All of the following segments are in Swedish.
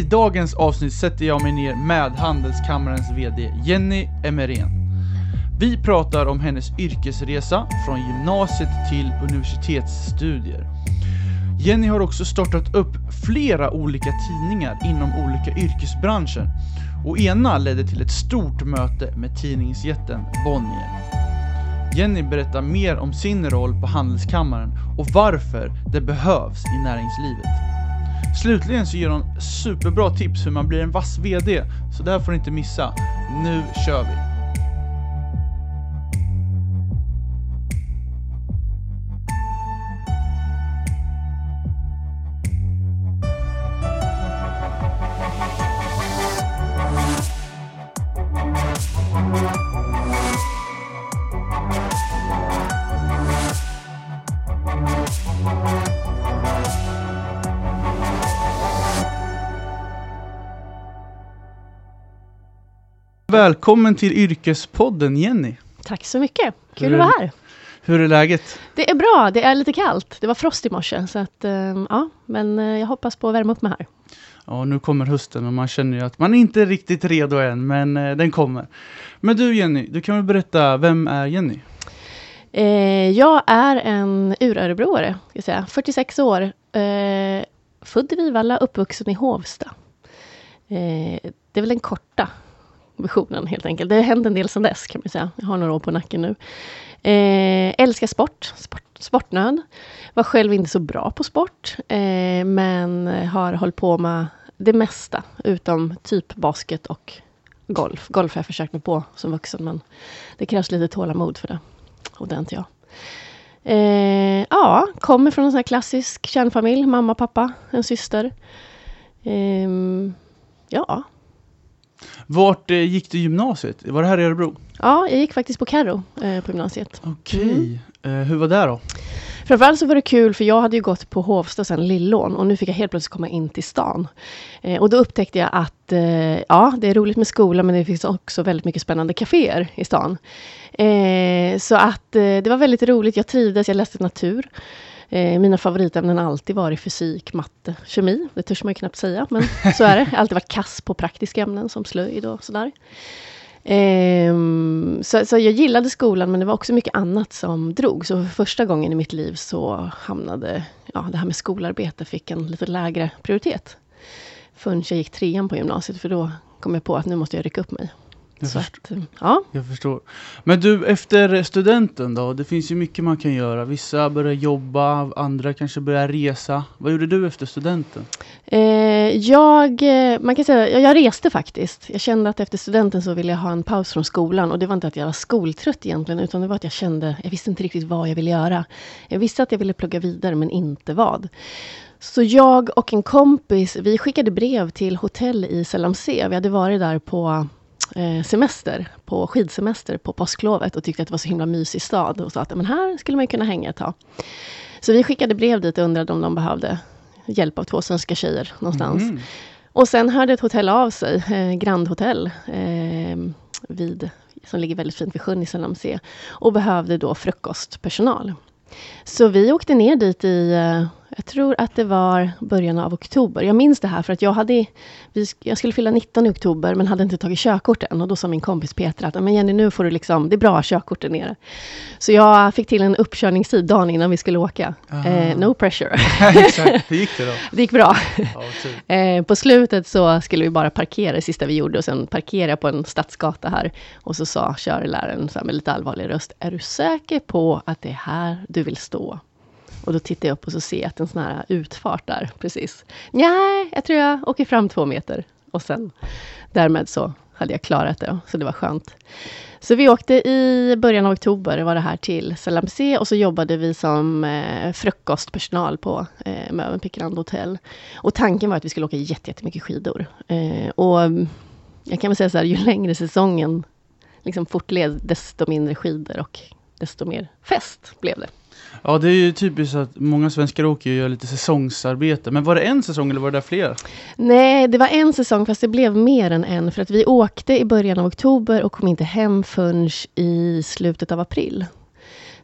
I dagens avsnitt sätter jag mig ner med Handelskammarens VD Jenny Emerén. Vi pratar om hennes yrkesresa från gymnasiet till universitetsstudier. Jenny har också startat upp flera olika tidningar inom olika yrkesbranscher och ena ledde till ett stort möte med tidningsjätten Bonnier. Jenny berättar mer om sin roll på Handelskammaren och varför det behövs i näringslivet. Slutligen så ger hon superbra tips hur man blir en vass VD, så det här får ni inte missa. Nu kör vi! Välkommen till Yrkespodden Jenny! Tack så mycket! Kul Hur- att vara här. Hur är läget? Det är bra, det är lite kallt. Det var frost i morse, så att, eh, ja, men eh, jag hoppas på att värma upp mig här. Ja, nu kommer hösten och man känner ju att man är inte riktigt redo än, men eh, den kommer. Men du Jenny, du kan väl berätta, vem är Jenny? Eh, jag är en urörebroare, ska jag säga. 46 år. Eh, född i Vivalla, uppvuxen i Hovsta. Eh, det är väl den korta Visionen, helt enkelt. Det har hänt en del sedan dess kan man säga. Jag har några år på nacken nu. Eh, älskar sport, sport, sportnöd. Var själv inte så bra på sport, eh, men har hållit på med det mesta, utom typ basket och golf. Golf har jag försökt mig på som vuxen, men det krävs lite tålamod för det. Och det är inte jag. Eh, ja, kommer från en sån här klassisk kärnfamilj. Mamma, pappa, en syster. Eh, ja. Vart eh, gick du gymnasiet? Var det här i Örebro? ja, jag gick faktiskt på Carro eh, på gymnasiet. Okej, eh, hur var det då? Framförallt så var det kul för jag hade ju gått på Hovsta sen Lillån och nu fick jag helt plötsligt komma in till stan. Eh, och då upptäckte jag att eh, ja, det är roligt med skola men det finns också väldigt mycket spännande kaféer i stan. Eh, så att det var väldigt roligt, jag trivdes, jag läste natur. Eh, mina favoritämnen har alltid varit fysik, matte, kemi. Det törs man ju knappt säga, men så är det. Jag har alltid varit kass på praktiska ämnen som slöjd och sådär. Ehm, så, så jag gillade skolan, men det var också mycket annat som drog. Så för första gången i mitt liv så hamnade ja, det här med skolarbete fick en lite lägre prioritet. Förrän jag gick trean på gymnasiet, för då kom jag på att nu måste jag rycka upp mig. Jag, först- att, eh, ja, jag förstår. Men du, efter studenten då? Det finns ju mycket man kan göra. Vissa börjar jobba, andra kanske börjar resa. Vad gjorde du efter studenten? Eh, jag, eh, man kan säga, jag, jag reste faktiskt. Jag kände att efter studenten så ville jag ha en paus från skolan. Och det var inte att jag var skoltrött egentligen, utan det var att jag kände, jag visste inte riktigt vad jag ville göra. Jag visste att jag ville plugga vidare, men inte vad. Så jag och en kompis, vi skickade brev till hotell i Selamse. Vi hade varit där på semester, på skidsemester på påsklovet och tyckte att det var så himla mysig stad och sa att men här skulle man kunna hänga ett tag. Så vi skickade brev dit och undrade om de behövde hjälp av två svenska tjejer någonstans. Mhm. Och sen hörde ett hotell av sig, eh, Grand Hotel, eh, vid, som ligger väldigt fint vid sjön i Selamse, och behövde då frukostpersonal. Så vi åkte ner dit i, eh, jag tror att det var början av oktober. Jag minns det här för att jag hade, jag skulle fylla 19 i oktober men hade inte tagit körkort än. Och då sa min kompis Petra att, men Jenny nu får du liksom, det är bra körkort där nere. Så jag fick till en uppkörningstid dagen innan vi skulle åka. Ah. Eh, no pressure. Exakt, hur gick det då? det gick bra. Ja. Eh, på slutet så skulle vi bara parkera det sista vi gjorde och sen parkerade jag på en stadsgata här. Och så sa körläraren så här med lite allvarlig röst, är du säker på att det är här du vill stå? Och då tittar jag upp och så ser jag att en sån här utfart där, precis. Nej, jag tror jag åker fram två meter. Och sen, därmed så hade jag klarat det, så det var skönt. Så vi åkte i början av oktober, var det här till Selamse och så jobbade vi som eh, frukostpersonal på eh, Mövenpick Grand Hotel. Och tanken var att vi skulle åka jättemycket skidor. Eh, och jag kan väl säga så här, ju längre säsongen liksom fortled, desto mindre skidor och desto mer fest blev det. Ja, det är ju typiskt att många svenskar åker och gör lite säsongsarbete. Men var det en säsong eller var det där flera? Nej, det var en säsong, fast det blev mer än en. För att vi åkte i början av oktober och kom inte hem förrän i slutet av april.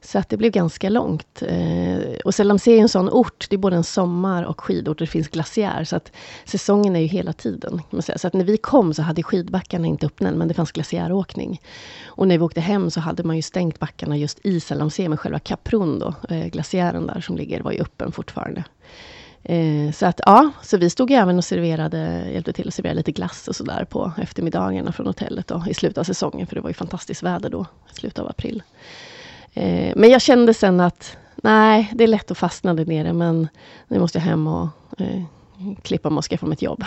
Så att det blev ganska långt. Eh, och Selamsé är en sån ort, det är både en sommar och skidort och det finns glaciär. Så att säsongen är ju hela tiden. Så att när vi kom så hade skidbackarna inte öppnat men det fanns glaciäråkning. Och när vi åkte hem så hade man ju stängt backarna just i Selamsé, men själva Caprun då, eh, glaciären där som ligger, var ju öppen fortfarande. Eh, så att ja, så vi stod även och serverade, hjälpte till att servera lite glass och sådär på eftermiddagarna från hotellet då, i slutet av säsongen, för det var ju fantastiskt väder då, i slutet av april. Eh, men jag kände sen att nej, det är lätt att fastna där nere, men nu måste jag hem och eh, klippa mig och skaffa mig ett jobb.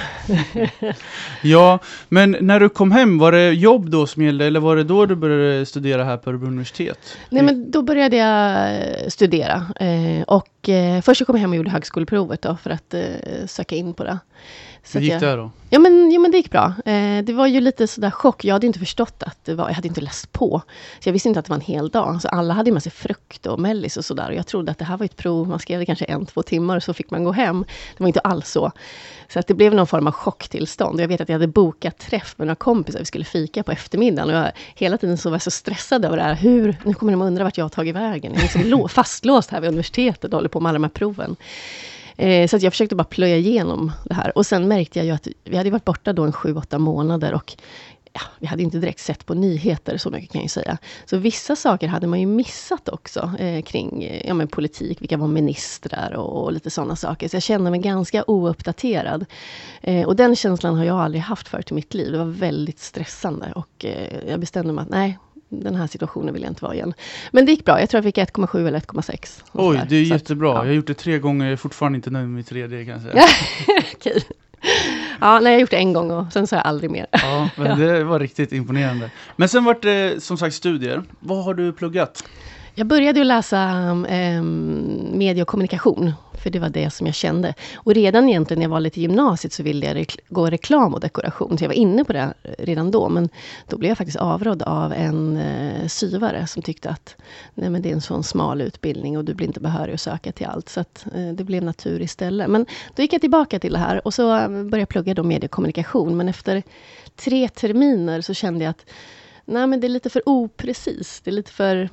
ja, men när du kom hem, var det jobb då som gällde, eller var det då du började studera här på Örebro universitet? Nej, men då började jag eh, studera. Eh, och eh, först kom jag hem och gjorde högskoleprovet då, för att eh, söka in på det. Hur gick det då? Ja men, ja men det gick bra. Eh, det var ju lite sådär chock. Jag hade inte förstått att det var, jag hade inte läst på. Så jag visste inte att det var en hel dag. Så alla hade med sig frukt och mellis och sådär. Och jag trodde att det här var ett prov, man skrev det kanske en, två timmar och så fick man gå hem. Det var inte alls så. Så att det blev någon form av chocktillstånd. Jag vet att jag hade bokat träff med några kompisar, vi skulle fika på eftermiddagen. Och jag, hela tiden så var jag så stressad över det här. Hur, nu kommer de undra vart jag har tagit vägen. Jag är liksom fastlåst här vid universitetet och håller på med alla de här proven. Eh, så att jag försökte bara plöja igenom det här. Och sen märkte jag ju att vi hade varit borta då en sju, åtta månader och ja, vi hade inte direkt sett på nyheter, så mycket kan jag säga. Så vissa saker hade man ju missat också eh, kring eh, ja, men politik, vilka var ministrar och, och lite sådana saker. Så jag kände mig ganska ouppdaterad. Eh, och den känslan har jag aldrig haft förut i mitt liv. Det var väldigt stressande och eh, jag bestämde mig att nej, den här situationen vill jag inte vara igen. Men det gick bra. Jag tror jag fick 1,7 eller 1,6. Oj, det är så jättebra. Att, ja. Jag har gjort det tre gånger. Jag är fortfarande inte nöjd med mitt tredje kan jag säga. Okej. Ja, nej, jag har gjort det en gång och sen så har jag aldrig mer. Ja, men det var riktigt imponerande. Men sen vart det som sagt studier. Vad har du pluggat? Jag började ju läsa eh, media och kommunikation, för det var det som jag kände. Och redan egentligen när jag var lite i gymnasiet så ville jag rekl gå reklam och dekoration, så jag var inne på det redan då. Men då blev jag faktiskt avrådd av en eh, syvare som tyckte att Nej, men det är en sån smal utbildning och du blir inte behörig att söka till allt. Så att, eh, det blev natur istället. Men då gick jag tillbaka till det här och så eh, började jag plugga då media och kommunikation. Men efter tre terminer så kände jag att Nej, men det är lite för oprecis. Det är lite för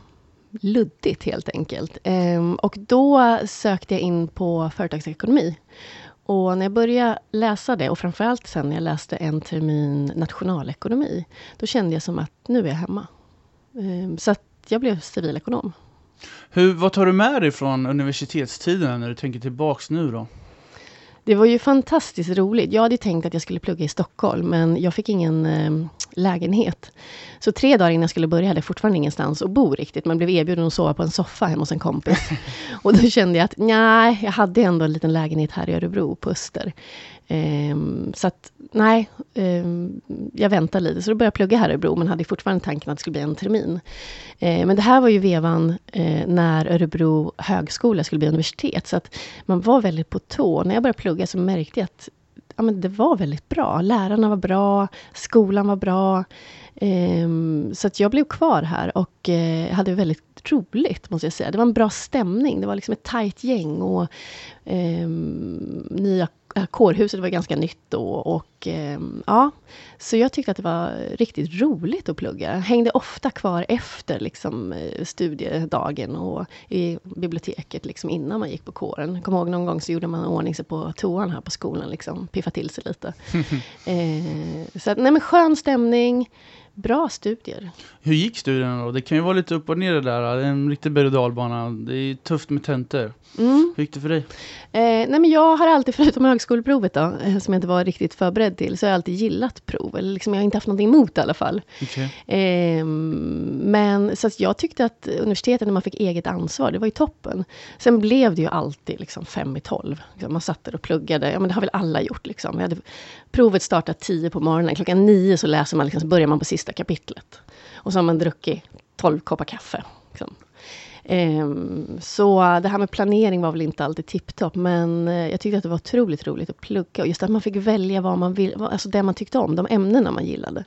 luddigt helt enkelt. Ehm, och då sökte jag in på företagsekonomi. Och när jag började läsa det, och framförallt sen när jag läste en termin nationalekonomi, då kände jag som att nu är jag hemma. Ehm, så att jag blev civilekonom. Hur, vad tar du med dig från universitetstiden när du tänker tillbaks nu då? Det var ju fantastiskt roligt. Jag hade tänkt att jag skulle plugga i Stockholm, men jag fick ingen eh, lägenhet. Så tre dagar innan jag skulle börja hade jag fortfarande ingenstans att bo riktigt, men blev erbjuden att sova på en soffa hemma hos en kompis. och då kände jag att nej, jag hade ändå en liten lägenhet här i Örebro, på Öster. Um, så att nej, ehm, jag väntade lite. Så då började jag plugga här i Örebro, men hade fortfarande tanken att det skulle bli en termin. Eh, men det här var ju vevan eh, när Örebro högskola skulle bli universitet. Så att man var väldigt på tå. När jag började plugga så märkte jag att ja, men det var väldigt bra. Lärarna var bra, skolan var bra. Ehm, så att jag blev kvar här och eh, hade väldigt roligt, måste jag säga. Det var en bra stämning. Det var liksom ett tajt gäng och ehm, nya kårhuset var ganska nytt då och eh, ja, så jag tyckte att det var riktigt roligt att plugga. Jag hängde ofta kvar efter liksom, eh, studiedagen och i biblioteket liksom, innan man gick på kåren. Jag kommer ihåg någon gång så gjorde man ordning sig på toan här på skolan, liksom, piffa till sig lite. eh, så nej men skön stämning. Bra studier. Hur gick studierna då? Det kan ju vara lite upp och ner det där. Det är en riktig berg och dalbana. Det är tufft med tentor. Mm. Hur gick det för dig? Eh, nej men jag har alltid, förutom högskoleprovet då, eh, som jag inte var riktigt förberedd till, så har jag alltid gillat prov. Eller liksom, jag har inte haft någonting emot i alla fall. Okay. Eh, men så jag tyckte att universitetet, när man fick eget ansvar, det var ju toppen. Sen blev det ju alltid liksom fem i tolv. Liksom, man satt där och pluggade. Ja men det har väl alla gjort liksom. Jag hade, provet startar tio på morgonen. Klockan nio så läser man, liksom, så börjar man på sista kapitlet. Och så har man druckit tolv koppar kaffe. Liksom. Um, så det här med planering var väl inte alltid tipptopp, men eh, jag tyckte att det var otroligt roligt att plugga. Och just att man fick välja vad man vill, alltså det man tyckte om, de ämnena man gillade.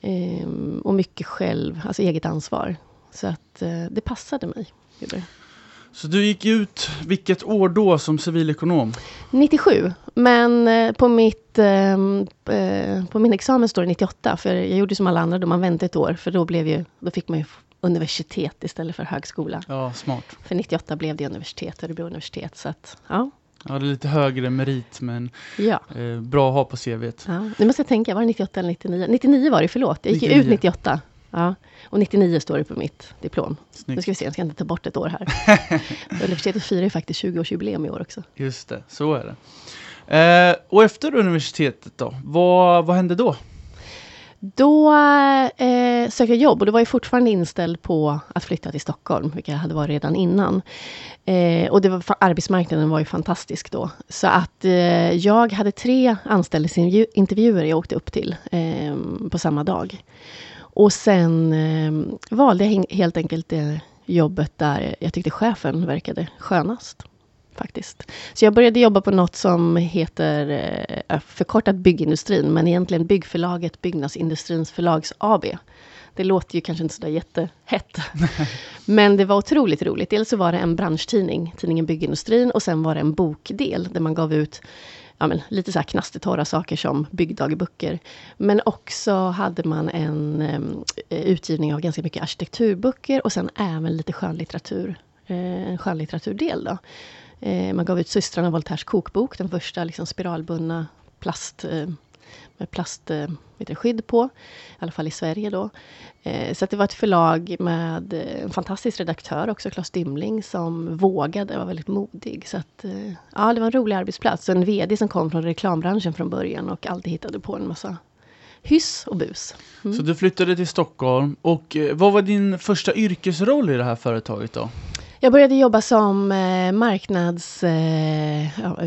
Um, och mycket själv, alltså eget ansvar. Så att uh, det passade mig. Så du gick ut, vilket år då som civilekonom? 97, men uh, på mitt ehm, på min examen står det 98, för jag gjorde som alla andra då, man väntade ett år, för då blev ju, då fick man ju universitet istället för högskola. Ja, smart. För 98 blev det universitet, Örebro universitet. Så att, ja. Ja, det är lite högre merit, men ja. eh, bra att ha på CVt. Ja. Nu måste jag tänka, var det 98 eller 99? 99 var det, förlåt. Jag gick 99. ut 98. Ja. Och 99 står det på mitt diplom. Snyggt. Nu ska vi se, jag ska inte ta bort ett år här. Universitetet firar ju faktiskt 20-årsjubileum i år också. Just det, så är det. Eh, och efter universitetet då, vad, vad hände då? Då eh, sökte jag jobb och då var jag fortfarande inställd på att flytta till Stockholm, vilket jag hade varit redan innan. Eh, och det var, arbetsmarknaden var ju fantastisk då. Så att eh, jag hade tre anställningsintervjuer jag åkte upp till eh, på samma dag. Och sen eh, valde jag helt enkelt det jobbet där jag tyckte chefen verkade skönast faktiskt. Så jag började jobba på något som heter eh, förkortat byggindustrin, men egentligen byggförlaget Byggnadsindustrins förlags AB. Det låter ju kanske inte sådär jättehett. men det var otroligt roligt. Dels så var det en branschtidning, tidningen Byggindustrin, och sen var det en bokdel där man gav ut ja, men, lite så här knastertorra saker som byggdagböcker. Men också hade man en um, utgivning av ganska mycket arkitekturböcker och sen även lite skönlitteratur. Eh, en skönlitteraturdel då. Eh, man gav ut systrarna Voltaires kokbok, den första liksom spiralbundna plast, eh, med plastskydd eh, på. I alla fall i Sverige då. Eh, så det var ett förlag med eh, en fantastisk redaktör också, Claes Dymling, som vågade, var väldigt modig. Så att, ja, det var en rolig arbetsplats. En VD som kom från reklambranschen från början och alltid hittade på en massa hyss och bus. Mm. Så du flyttade till Stockholm. Och vad var din första yrkesroll i det här företaget då? Jag började jobba som marknads,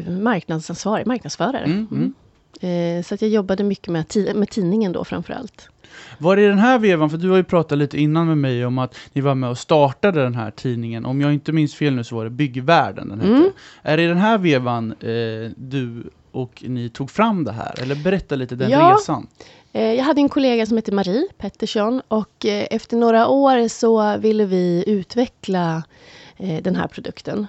marknadsansvarig, marknadsförare. Mm, mm. Eh, så att jag jobbade mycket med, med tidningen då framför allt. Var det den här vevan, för du har ju pratat lite innan med mig om att ni var med och startade den här tidningen. Om jag inte minns fel nu så var det Byggvärlden den hette. Mm. Är det den här vevan eh, du och ni tog fram det här? Eller berätta lite den ja. resan. Eh, jag hade en kollega som hette Marie Pettersson och eh, efter några år så ville vi utveckla den här produkten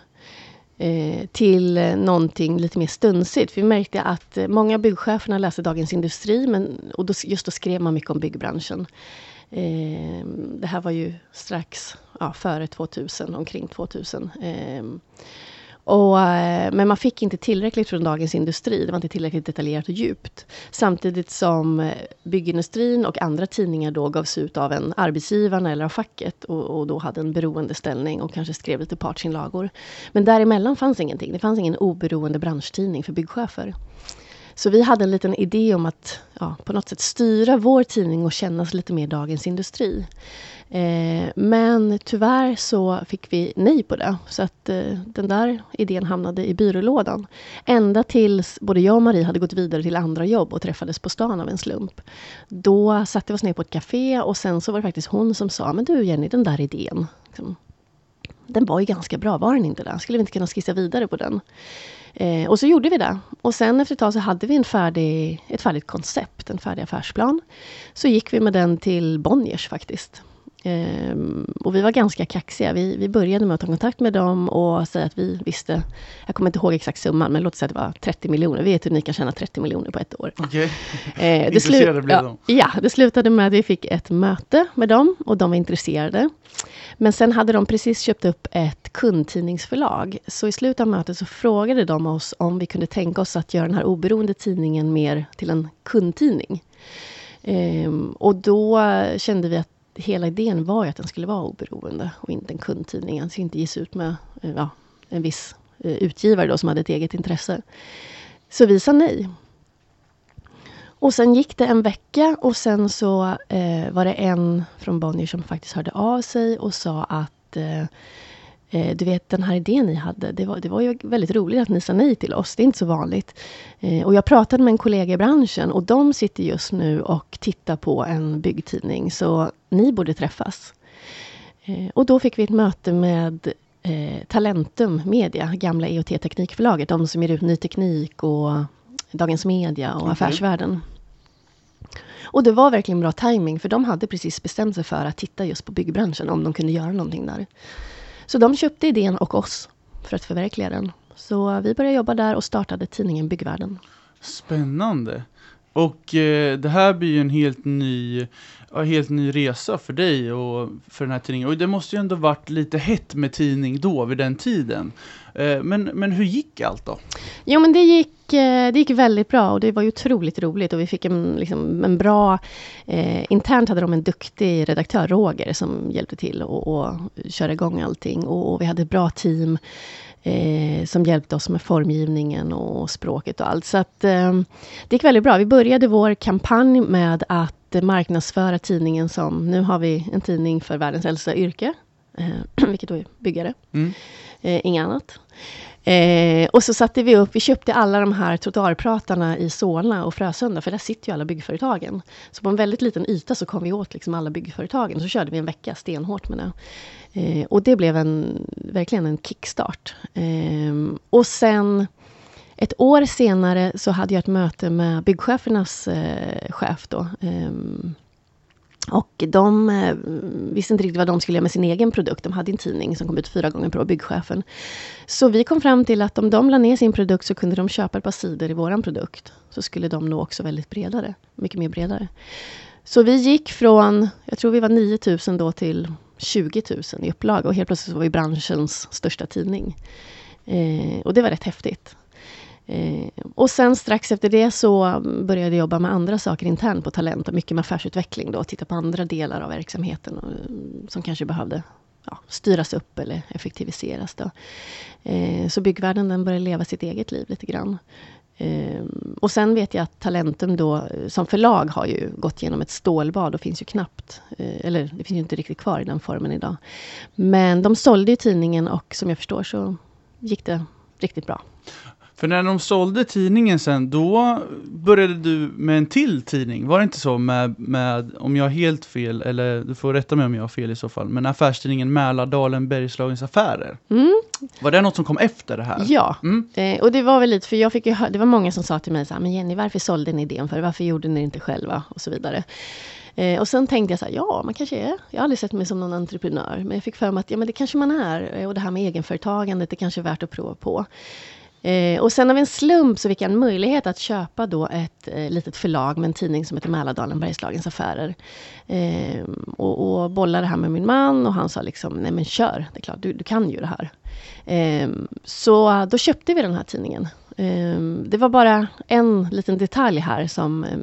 eh, till eh, någonting lite mer stunsigt. För vi märkte att eh, många byggcheferna läste Dagens Industri men, och då, just då skrev man mycket om byggbranschen. Eh, det här var ju strax ja, före 2000, omkring 2000. Eh, och, eh, men man fick inte tillräckligt från Dagens Industri. Det var inte tillräckligt detaljerat och djupt. Samtidigt som eh, byggindustrin och andra tidningar då gavs ut av en arbetsgivare eller av facket och, och då hade en beroendeställning och kanske skrev lite partsinlagor. Men däremellan fanns ingenting. Det fanns ingen oberoende branschtidning för byggchefer. Så vi hade en liten idé om att ja, på något sätt styra vår tidning och kännas lite mer Dagens Industri. Eh, men tyvärr så fick vi nej på det. Så att eh, den där idén hamnade i byrålådan. Ända tills både jag och Marie hade gått vidare till andra jobb och träffades på stan av en slump. Då satte vi oss ner på ett café och sen så var det faktiskt hon som sa, men du Jenny, den där idén. Liksom, den var ju ganska bra, var den inte det? Skulle vi inte kunna skissa vidare på den? Eh, och så gjorde vi det. Och sen efter ett tag så hade vi en färdig, ett färdigt koncept, en färdig affärsplan. Så gick vi med den till Bonniers faktiskt. Um, och vi var ganska kaxiga. Vi, vi började med att ta kontakt med dem och säga att vi visste, jag kommer inte ihåg exakt summan, men låt oss säga att det var 30 miljoner. Vi vet hur ni kan tjäna 30 miljoner på ett år. Okay. Eh, det, slu ja, ja, det slutade med att vi fick ett möte med dem och de var intresserade. Men sen hade de precis köpt upp ett kundtidningsförlag. Så i slutet av mötet så frågade de oss om vi kunde tänka oss att göra den här oberoende tidningen mer till en kundtidning. Um, och då kände vi att hela idén var ju att den skulle vara oberoende och inte en kundtidning. Den skulle inte ges ut med eh, ja, en viss eh, utgivare då, som hade ett eget intresse. Så vi sa nej. Och sen gick det en vecka och sen så eh, var det en från Bonnier som faktiskt hörde av sig och sa att Eh, du vet den här idén ni hade, det var, det var ju väldigt roligt att ni sa nej till oss. Det är inte så vanligt. Eh, och jag pratade med en kollega i branschen och de sitter just nu och tittar på en byggtidning. Så ni borde träffas. Eh, och då fick vi ett möte med Talentum Media, gamla EOT Teknikförlaget. De som ger ut Ny Teknik och Dagens Media och okay. Affärsvärlden. Och det var verkligen bra timing för de hade precis bestämt sig för att titta just på byggbranschen, om de kunde göra någonting där. Så de köpte idén och oss för att förverkliga den. Så vi började jobba där och startade tidningen Byggvärlden. Spännande! Och eh, det här blir ju en helt ny, ja, helt ny resa för dig och för den här tidningen. Och det måste ju ändå varit lite hett med tidning då, vid den tiden. Eh, men, men hur gick allt då? Jo men det gick, eh, det gick väldigt bra och det var ju otroligt roligt och vi fick en, liksom, en bra... Eh, internt hade de en duktig redaktör, Roger, som hjälpte till och, och köra igång allting. Och, och vi hade ett bra team eh, som hjälpte oss med formgivningen och språket och allt. Så att, eh, det gick väldigt bra. Vi började vår kampanj med att marknadsföra tidningen som, nu har vi en tidning för världens äldsta yrke, eh, vilket då är byggare. Mm. Inget annat. Eh, och så satte vi upp, vi köpte alla de här trottoarpratarna i Solna och Frösunda, för där sitter ju alla byggföretagen. Så på en väldigt liten yta så kom vi åt liksom alla byggföretagen. Så körde vi en vecka stenhårt med det. Eh, och det blev en, verkligen en kickstart. Eh, och sen ett år senare så hade jag ett möte med byggchefernas eh, chef då. Ehm, och de eh, visste inte riktigt vad de skulle göra med sin egen produkt. De hade en tidning som kom ut fyra gånger per år, byggchefen. Så vi kom fram till att om de la ner sin produkt så kunde de köpa ett par sidor i vår produkt. Så skulle de nå också väldigt bredare, mycket mer bredare. Så vi gick från, jag tror vi var 9000 då till 20 000 i upplaga och helt plötsligt var vi branschens största tidning. Eh, och det var rätt häftigt. Eh, och sen strax efter det så började jag jobba med andra saker internt på Talent och mycket med affärsutveckling då, titta på andra delar av verksamheten och, eh, som kanske behövde ja, styras upp eller effektiviseras. Då. Eh, så byggvärlden den började leva sitt eget liv lite grann. Eh, och sen vet jag att Talentum då eh, som förlag har ju gått igenom ett stålbad och finns ju knappt, eh, eller det finns ju inte riktigt kvar i den formen idag. Men de sålde ju tidningen och som jag förstår så gick det riktigt bra. För när de sålde tidningen sen, då började du med en till tidning. Var det inte så med, med om jag har helt fel, eller du får rätta mig om jag har fel i så fall, men affärstidningen Mälardalen Bergslagens Affärer. Mm. Var det något som kom efter det här? Ja, mm. eh, och det var väl lite, för jag fick ju det var många som sa till mig så här, men Jenny, varför sålde ni idén för? Varför gjorde ni det inte själva? Och så vidare. Eh, och sen tänkte jag så här, ja, man kanske är. Jag har aldrig sett mig som någon entreprenör, men jag fick för mig att ja, men det kanske man är. Och det här med egenföretagandet, det kanske är värt att prova på. Eh, och sen av en slump så fick jag en möjlighet att köpa då ett eh, litet förlag med en tidning som heter Mälardalen Bergslagens Affärer. Eh, och, och bollade det här med min man och han sa liksom, nej men kör, det är klart, du, du kan ju det här. Eh, så då köpte vi den här tidningen. Eh, det var bara en liten detalj här som, eh,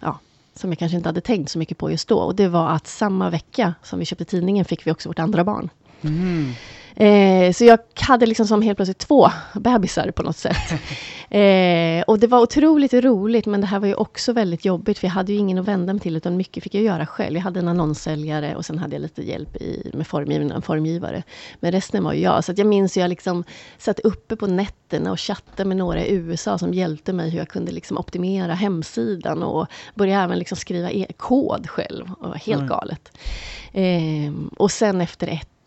ja, som jag kanske inte hade tänkt så mycket på just då. Och det var att samma vecka som vi köpte tidningen fick vi också vårt andra barn. Mm. Eh, så jag hade liksom som helt plötsligt två bebisar på något sätt. Eh, och det var otroligt roligt, men det här var ju också väldigt jobbigt, för jag hade ju ingen att vända mig till, utan mycket fick jag göra själv. Jag hade en annonssäljare och sen hade jag lite hjälp i, med formgivning, en formgivare. Men resten var ju jag. Så jag minns jag liksom satt uppe på nätterna och chattade med några i USA som hjälpte mig hur jag kunde liksom optimera hemsidan och började även liksom skriva e kod själv. Det var helt mm. galet. Eh, och sen efter ett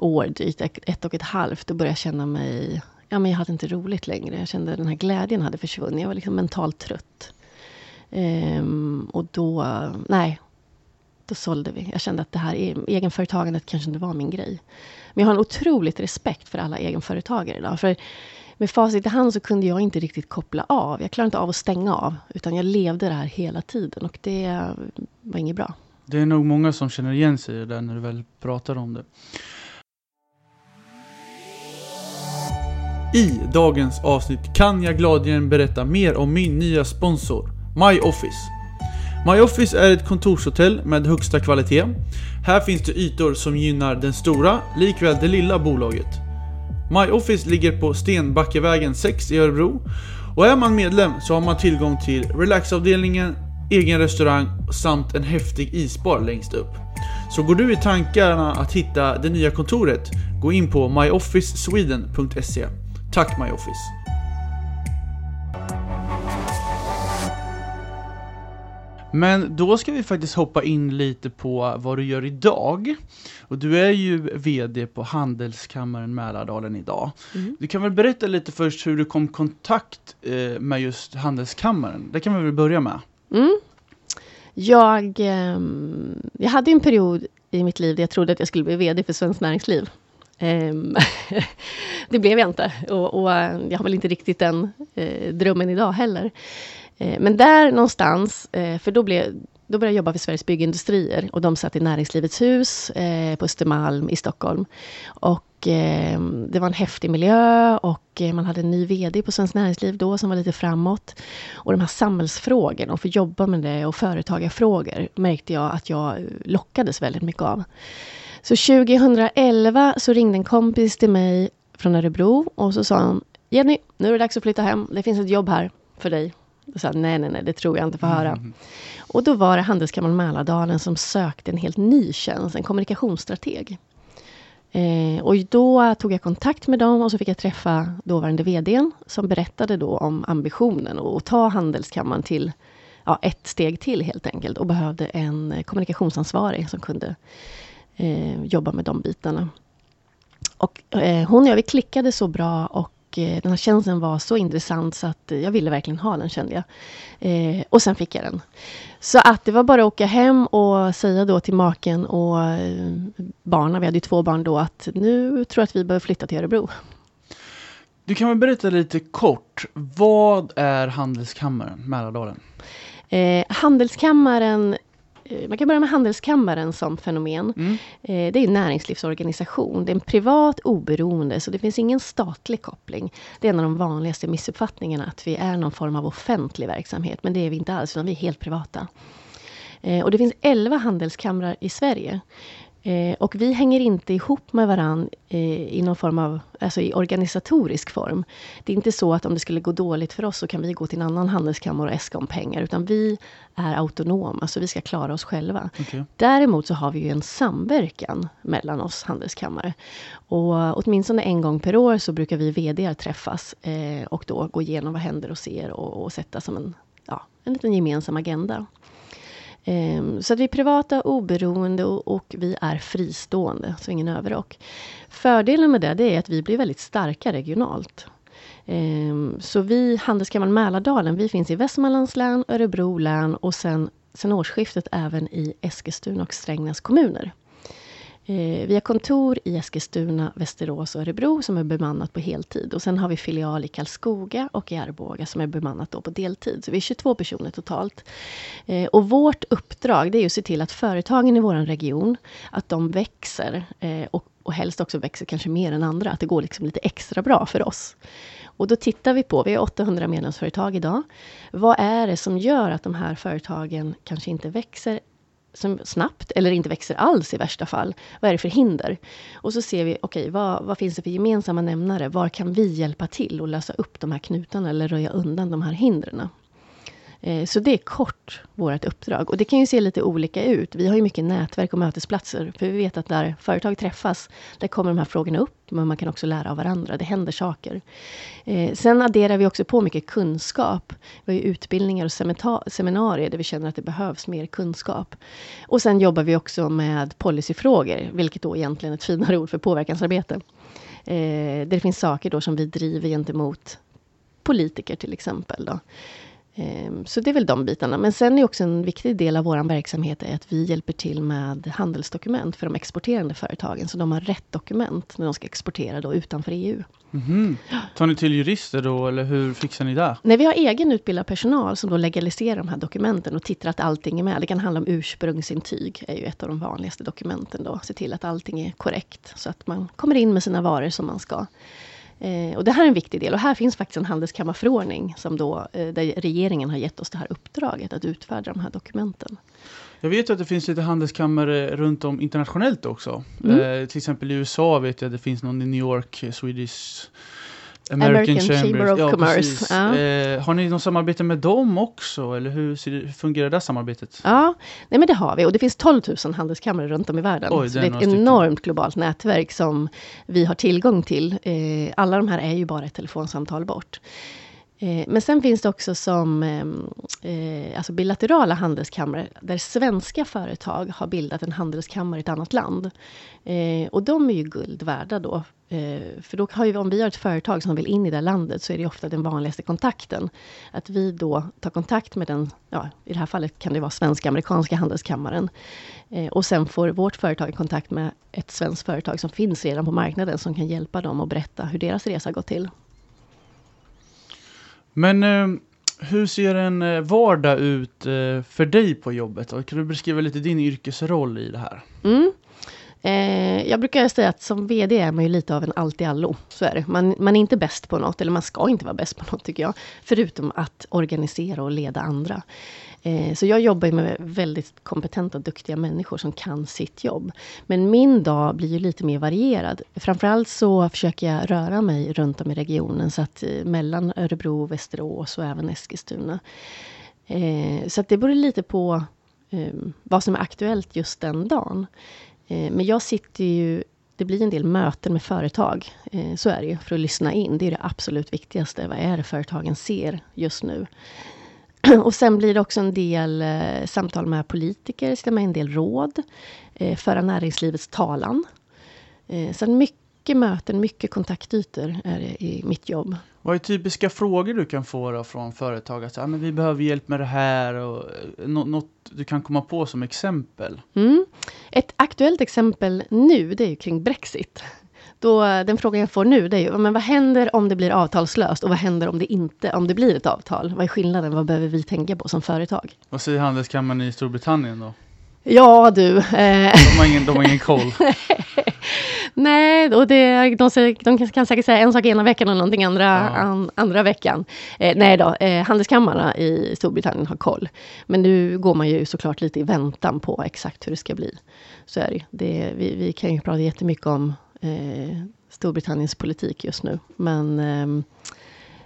år drygt, ett och ett halvt, då började jag känna mig... Ja, men jag hade inte roligt längre. Jag kände den här glädjen hade försvunnit. Jag var liksom mentalt trött. Ehm, och då, nej, då sålde vi. Jag kände att det här e-, egenföretagandet kanske inte var min grej. Men jag har en otroligt respekt för alla egenföretagare idag. För med facit i hand så kunde jag inte riktigt koppla av. Jag klarade inte av att stänga av. Utan jag levde det här hela tiden och det var inget bra. Det är nog många som känner igen sig i det när du väl pratar om det. I dagens avsnitt kan jag gladeligen berätta mer om min nya sponsor, MyOffice. MyOffice är ett kontorshotell med högsta kvalitet. Här finns det ytor som gynnar den stora, likväl det lilla bolaget. MyOffice ligger på Stenbackevägen 6 i Örebro och är man medlem så har man tillgång till relaxavdelningen, egen restaurang samt en häftig isbar längst upp. Så går du i tankarna att hitta det nya kontoret, gå in på myofficesweden.se. Tack MyOffice. Men då ska vi faktiskt hoppa in lite på vad du gör idag. Och du är ju VD på Handelskammaren Mälardalen idag. Mm. Du kan väl berätta lite först hur du kom i kontakt eh, med just Handelskammaren? Det kan vi väl börja med? Mm. Jag, eh, jag hade en period i mitt liv där jag trodde att jag skulle bli VD för Svenskt Näringsliv. Ehm, det blev jag inte och, och, jag har väl inte riktigt den eh, drömmen idag heller. Eh, men där någonstans, eh, för då, blev, då började jag jobba för Sveriges Byggindustrier och de satt i Näringslivets hus eh, på Östermalm i Stockholm. Och eh, det var en häftig miljö och eh, man hade en ny VD på Svenskt Näringsliv då som var lite framåt. Och de här samhällsfrågorna och få jobba med det och företagarfrågor märkte jag att jag eh, lockades väldigt mycket av. Så 2011 så ringde en kompis till mig från Örebro och så sa han Jenny, nu är det dags att flytta hem. Det finns ett jobb här för dig. Då sa nej, nej, nej, det tror jag inte får höra. Mm. Och då var det Handelskammaren Mälardalen som sökte en helt ny tjänst, en kommunikationsstrateg. Eh, och då tog jag kontakt med dem och så fick jag träffa dåvarande VDn som berättade då om ambitionen att ta Handelskammaren till ja, ett steg till helt enkelt och behövde en kommunikationsansvarig som kunde eh, jobba med de bitarna. Och eh, hon och jag, vi klickade så bra och eh, den här tjänsten var så intressant så att jag ville verkligen ha den kände jag. Eh, och sen fick jag den. Så att det var bara att åka hem och säga då till maken och eh, barnen, vi hade ju två barn då, att nu tror jag att vi behöver flytta till Örebro. Du kan väl berätta lite kort, vad är Handelskammaren Mälardalen? Eh, Handelskammaren man kan börja med Handelskammaren som fenomen. Mm. Eh, det är en näringslivsorganisation. Det är en privat oberoende, så det finns ingen statlig koppling. Det är en av de vanligaste missuppfattningarna, att vi är någon form av offentlig verksamhet. Men det är vi inte alls, utan vi är helt privata. Eh, och det finns 11 handelskamrar i Sverige. Eh, och vi hänger inte ihop med varann eh, i någon form av, alltså i organisatorisk form. Det är inte så att om det skulle gå dåligt för oss så kan vi gå till en annan handelskammare och äska om pengar. Utan vi är autonoma, så vi ska klara oss själva. Okay. Däremot så har vi ju en samverkan mellan oss handelskammare. Och åtminstone en gång per år så brukar vi VD träffas eh, och då gå igenom vad händer och ser och, och sätta som en, ja, en liten gemensam agenda. Ehm, så att vi är privata, oberoende och, vi är fristående, så ingen överrock. Fördelen med det, det är att vi blir väldigt starka regionalt. Ehm, så vi, Handelskammaren Mälardalen, vi finns i Västmanlands län, Örebro län och sen, sen årsskiftet även i Eskilstuna och Strängnäs kommuner. Eh, vi har kontor i Eskilstuna, Västerås och Örebro som är bemannat på heltid. Och sen har vi filial i Karlskoga och i Arboga som är bemannat då på deltid. Så vi är 22 personer totalt. Eh, och vårt uppdrag det är att se till att företagen i vår region, att de växer eh, och, och helst också växer kanske mer än andra. Att det går liksom lite extra bra för oss. Och då tittar vi på, vi har 800 medlemsföretag idag. Vad är det som gör att de här företagen kanske inte växer som snabbt eller inte växer alls i värsta fall. Vad är det för hinder? Och så ser vi, okej, okay, vad, vad, finns det för gemensamma nämnare? Var kan vi hjälpa till och lösa upp de här knutarna eller röja undan de här hindren? Eh, så det är kort vårt uppdrag. Och det kan ju se lite olika ut. Vi har ju mycket nätverk och mötesplatser. För vi vet att där företag träffas, där kommer de här frågorna upp. Men man kan också lära av varandra. Det händer saker. Eh, sen adderar vi också på mycket kunskap. Vi har utbildningar och seminarier där vi känner att det behövs mer kunskap. Och sen jobbar vi också med policyfrågor, vilket då egentligen är ett finare ord för påverkansarbete. Eh, där det finns saker då som vi driver gentemot politiker till exempel. Då. Ehm, så det är väl de bitarna. Men sen är också en viktig del av vår verksamhet är att vi hjälper till med handelsdokument för de exporterande företagen. Så de har rätt dokument när de ska exportera då utanför EU. Mm -hmm. Tar ni till jurister då, eller hur fixar ni det? Nej, vi har egen utbildad personal som då legaliserar de här dokumenten och tittar att allting är med. Det kan handla om ursprungsintyg, är ju ett av de vanligaste dokumenten då. Se till att allting är korrekt, så att man kommer in med sina varor som man ska. Eh, och det här är en viktig del. Och här finns faktiskt en handelskammarförordning som då, eh, där regeringen har gett oss det här uppdraget att utfärda de här dokumenten. Jag vet att det finns lite handelskammare runt om internationellt också. Mm. Eh, till exempel i USA vet jag att det finns någon i New York, Swedish American, American Chamber of ja, Commerce. Ja. Eh, har ni något samarbete med dem också? Eller hur, hur fungerar det samarbetet? Ja, nej men det har vi. Och det finns 12 000 handelskammare runt om i världen. Oj, det så det är ett enormt globalt nätverk som vi har tillgång till. Eh, alla de här är ju bara ett telefonsamtal bort. Eh, men sen finns det också som eh, eh, alltså bilaterala handelskammare där svenska företag har bildat en handelskammare i ett annat land. Eh, och de är ju guld värda då. Eh, för då har ju, om vi har ett företag som vill in i det landet så är det ofta den vanligaste kontakten. Att vi då tar kontakt med den, ja, i det här fallet kan det vara svenska-amerikanska handelskammaren. Eh, och sen får vårt företag kontakt med ett svenskt företag som finns redan på marknaden som kan hjälpa dem och berätta hur deras resa gått till. Men eh, Hur ser en vardag ut för dig på jobbet? Kan du beskriva lite din yrkesroll i det här? Mm. Eh, jag brukar säga att som VD är man ju lite av en allt-i-allo. Så är det. Man, man är inte bäst på något, eller man ska inte vara bäst på något tycker jag. Förutom att organisera och leda andra. Eh, så jag jobbar med väldigt kompetenta och duktiga människor som kan sitt jobb. Men min dag blir ju lite mer varierad. Framförallt så försöker jag röra mig runt om i regionen. Så att eh, mellan Örebro, Västerås och även Eskilstuna. Eh, så att det beror lite på eh, vad som är aktuellt just den dagen. Eh, men jag sitter ju det blir en del möten med företag. Eh, så är det ju, för att lyssna in. Det är det absolut viktigaste. Vad är det företagen ser just nu? Och sen blir det också en del eh, samtal med politiker, stämma en del råd, föra näringslivets talan. Sen mycket möten, mycket kontaktytor är det i mitt jobb. Vad är typiska frågor du kan få då från företag? Att ah, men vi behöver hjälp med det här och eh, något du kan komma på som exempel? Mm. Ett aktuellt exempel nu, det är kring Brexit. Då, den frågan jag får nu, det är ju, men vad händer om det blir avtalslöst? Och vad händer om det inte, om det blir ett avtal? Vad är skillnaden? Vad behöver vi tänka på som företag? Vad säger handelskammaren i Storbritannien då? Ja du. Eh. De, har ingen, de har ingen koll. Nej, och det, de, säger, de, kan säkert säga en sak ena veckan och någonting andra, ja. an, andra veckan. Eh, nej då, eh, handelskammarna i Storbritannien har koll. Men nu går man ju såklart lite i väntan på exakt hur det ska bli. Så är det, det vi, vi kan ju prata jättemycket om eh, Storbritanniens politik just nu. Men eh,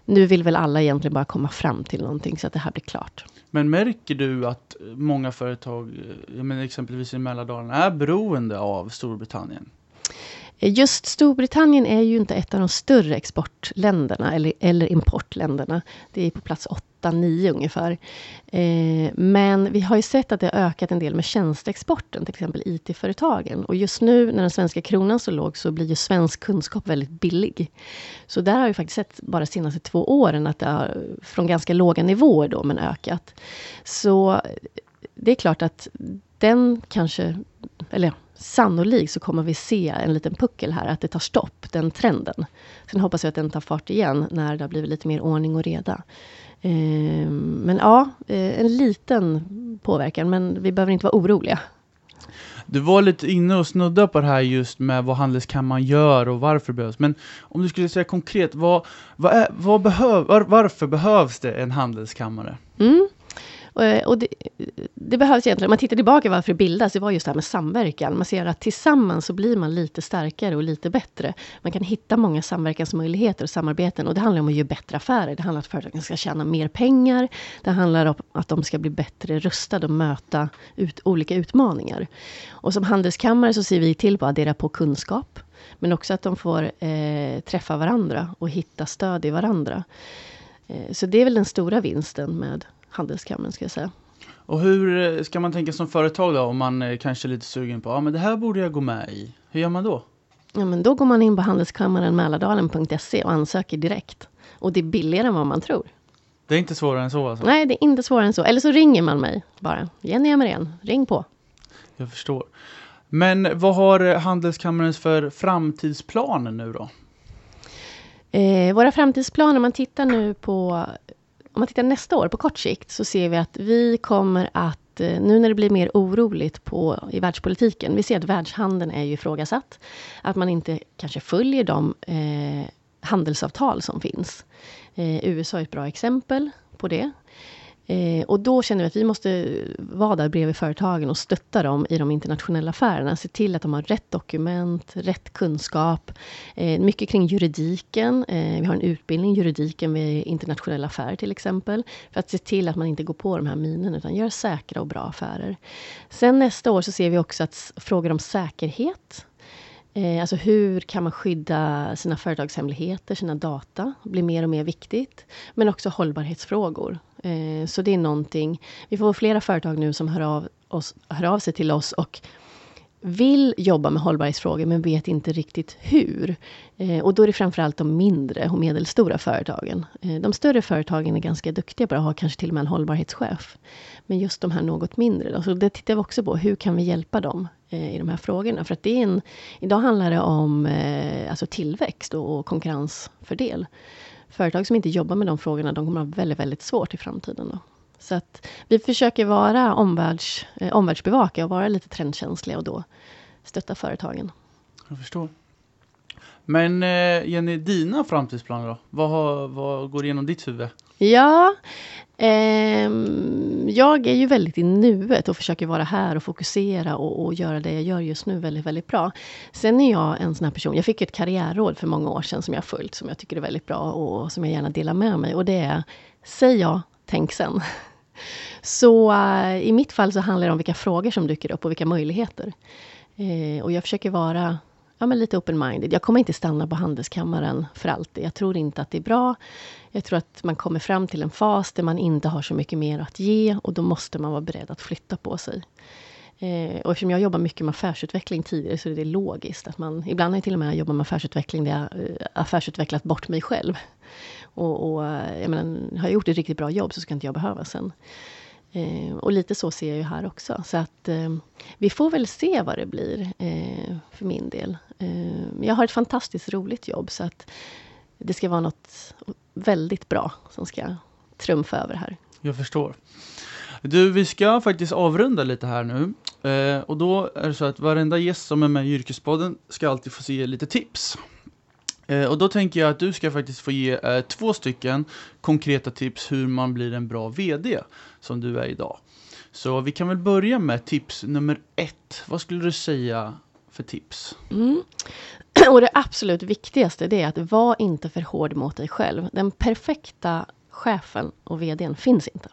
nu vill väl alla egentligen bara komma fram till någonting så att det här blir klart. Men märker du att många företag, eh, jag menar exempelvis i Mälardalen, är beroende av Storbritannien? Just Storbritannien är ju inte ett av de större exportländerna eller, eller importländerna. Det är på plats 8-9 ungefär. Eh, men vi har ju sett att det har ökat en del med tjänsteexporten, till exempel IT-företagen. Och just nu när den svenska kronan så låg så blir ju svensk kunskap väldigt billig. Så där har vi faktiskt sett bara de senaste två åren att det har från ganska låga nivåer då men ökat. Så det är klart att den kanske, eller sannolikt så kommer vi se en liten puckel här, att det tar stopp, den trenden. Sen hoppas jag att den tar fart igen när det har blivit lite mer ordning och reda. Ehm, men ja, eh, en liten påverkan, men vi behöver inte vara oroliga. Du var lite inne och snudda på det här just med vad handelskammaren gör och varför det behövs. Men om du skulle säga konkret, vad, vad, är, vad behöv, var, varför behövs det en handelskammare? Mm. Eh, och det, det, behövs egentligen, om man tittar tillbaka varför det bildas, det var just det här med samverkan. Man ser att tillsammans så blir man lite starkare och lite bättre. Man kan hitta många samverkansmöjligheter och samarbeten. Och det handlar om att göra bättre affärer. Det handlar om att företagen ska tjäna mer pengar. Det handlar om att de ska bli bättre rustade att möta ut, olika utmaningar. Och som handelskammare så ser vi till på att addera på kunskap. Men också att de får eh, träffa varandra och hitta stöd i varandra. Eh, så det är väl den stora vinsten med Handelskammaren ska jag säga. Och hur eh, ska man tänka som företag då om man är kanske är lite sugen på, ja men det här borde jag gå med i. Hur gör man då? Ja men då går man in på handelskammaren och ansöker direkt. Och det är billigare än vad man tror. Det är inte svårare än så alltså? Nej, det är inte svårare än så. Eller så ringer man mig bara. Jenny Amarén, ring på. Jag förstår. Men vad har Handelskammaren för framtidsplaner nu då? Eh, våra framtidsplaner, man tittar nu på om man tittar nästa år på kort sikt så ser vi att vi kommer att eh, nu när det blir mer oroligt på, i världspolitiken. Vi ser att världshandeln är ju ifrågasatt. Att man inte kanske följer de eh, handelsavtal som finns. Eh, USA är ett bra exempel på det. Eh, och då känner vi att vi måste vara där bredvid företagen och stötta dem i de internationella affärerna. Se till att de har rätt dokument, rätt kunskap. Eh, mycket kring juridiken. Eh, vi har en utbildning, juridiken vid internationella affärer till exempel. För att se till att man inte går på de här minen utan gör säkra och bra affärer. Sen nästa år så ser vi också att frågor om säkerhet Eh, alltså hur kan man skydda sina företagshemligheter, sina data, blir mer och mer viktigt. Men också hållbarhetsfrågor. Eh, så det är någonting. Vi får flera företag nu som hör av, oss, hör av sig till oss och vill jobba med hållbarhetsfrågor men vet inte riktigt hur. Eh, och då är det framförallt de mindre och medelstora företagen. Eh, de större företagen är ganska duktiga på att ha kanske till och med en hållbarhetschef. Men just de här något mindre, då, så det tittar vi också på. Hur kan vi hjälpa dem eh, i de här frågorna? För att det är en, idag handlar det om eh, alltså tillväxt och, och konkurrensfördel företag som inte jobbar med de frågorna, de kommer ha väldigt, väldigt svårt i framtiden. Då. Så att vi försöker vara omvärlds, eh, omvärldsbevaka och vara lite trendkänsliga och då stötta företagen. Jag förstår. Men eh, Jenny, dina framtidsplaner då? Vad, har, vad går igenom ditt huvud? Ja, eh, jag är ju väldigt i nuet och försöker vara här och fokusera och, och, göra det jag gör just nu väldigt, väldigt bra. Sen är jag en sån här person, jag fick ett karriärråd för många år sedan som jag har följt, som jag tycker är väldigt bra och som jag gärna delar med mig. Och det är, säg ja, tänk sen. Så eh, i mitt fall så handlar det om vilka frågor som dyker upp och vilka möjligheter. Eh, och jag försöker vara ja, men lite open-minded. Jag kommer inte stanna på Handelskammaren för alltid. Jag tror inte att det är bra. Jag tror att man kommer fram till en fas där man inte har så mycket mer att ge och då måste man vara beredd att flytta på sig. Eh, och eftersom jag jobbar mycket med affärsutveckling tidigare så är det logiskt att man... Ibland har jag till och med jobbat med affärsutveckling där jag eh, affärsutvecklat bort mig själv. Och, och eh, jag menar, har jag gjort ett riktigt bra jobb så ska inte jag behöva sen. Eh, och lite så ser jag ju här också. Så att eh, vi får väl se vad det blir eh, för min del. Eh, jag har ett fantastiskt roligt jobb så att det ska vara något väldigt bra som ska trumfa över här. Jag förstår. Du, vi ska faktiskt avrunda lite här nu. Eh, och då är det så att varenda gäst som är med i Yrkespodden ska alltid få se lite tips. Eh, och då tänker jag att du ska faktiskt få ge eh, två stycken konkreta tips hur man blir en bra VD som du är idag. Så vi kan väl börja med tips nummer ett. Vad skulle du säga för tips? Mm. Och det absolut viktigaste det är att var inte för hård mot dig själv. Den perfekta chefen och VDn finns inte.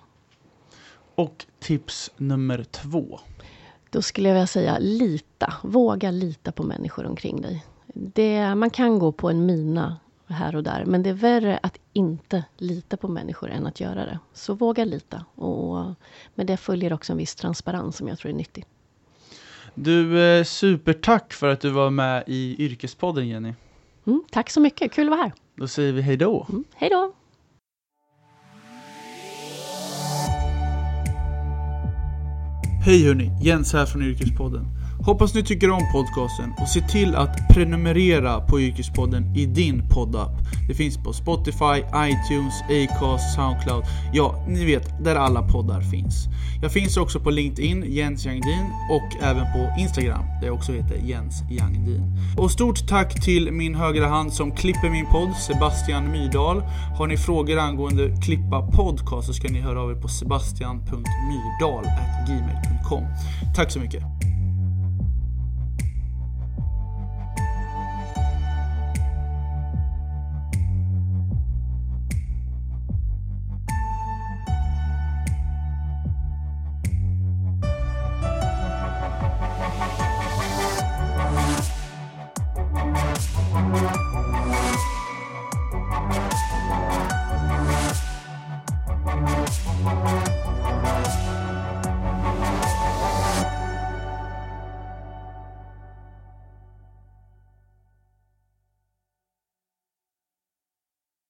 Och tips nummer två? Då skulle jag vilja säga lita. Våga lita på människor omkring dig. Det, man kan gå på en mina här och där, men det är värre att inte lita på människor än att göra det. Så våga lita. Och med det följer också en viss transparens som jag tror är nyttig. Du, eh, supertack för att du var med i Yrkespodden Jenny. Mm, tack så mycket, kul att vara här. Då säger vi hej då. Mm, hej då. Hej hörni, Jens här från Yrkespodden. Hoppas ni tycker om podcasten och se till att prenumerera på Yrkespodden i din poddapp. Det finns på Spotify, iTunes, Acast, Soundcloud. Ja, ni vet, där alla poddar finns. Jag finns också på LinkedIn, Jens Jangdin, och även på Instagram, där jag också heter Jens Jangdin. Och stort tack till min högra hand som klipper min podd, Sebastian Myrdal. Har ni frågor angående klippa podcast så ska ni höra av er på sebastian.myrdal.gmail.com. Tack så mycket!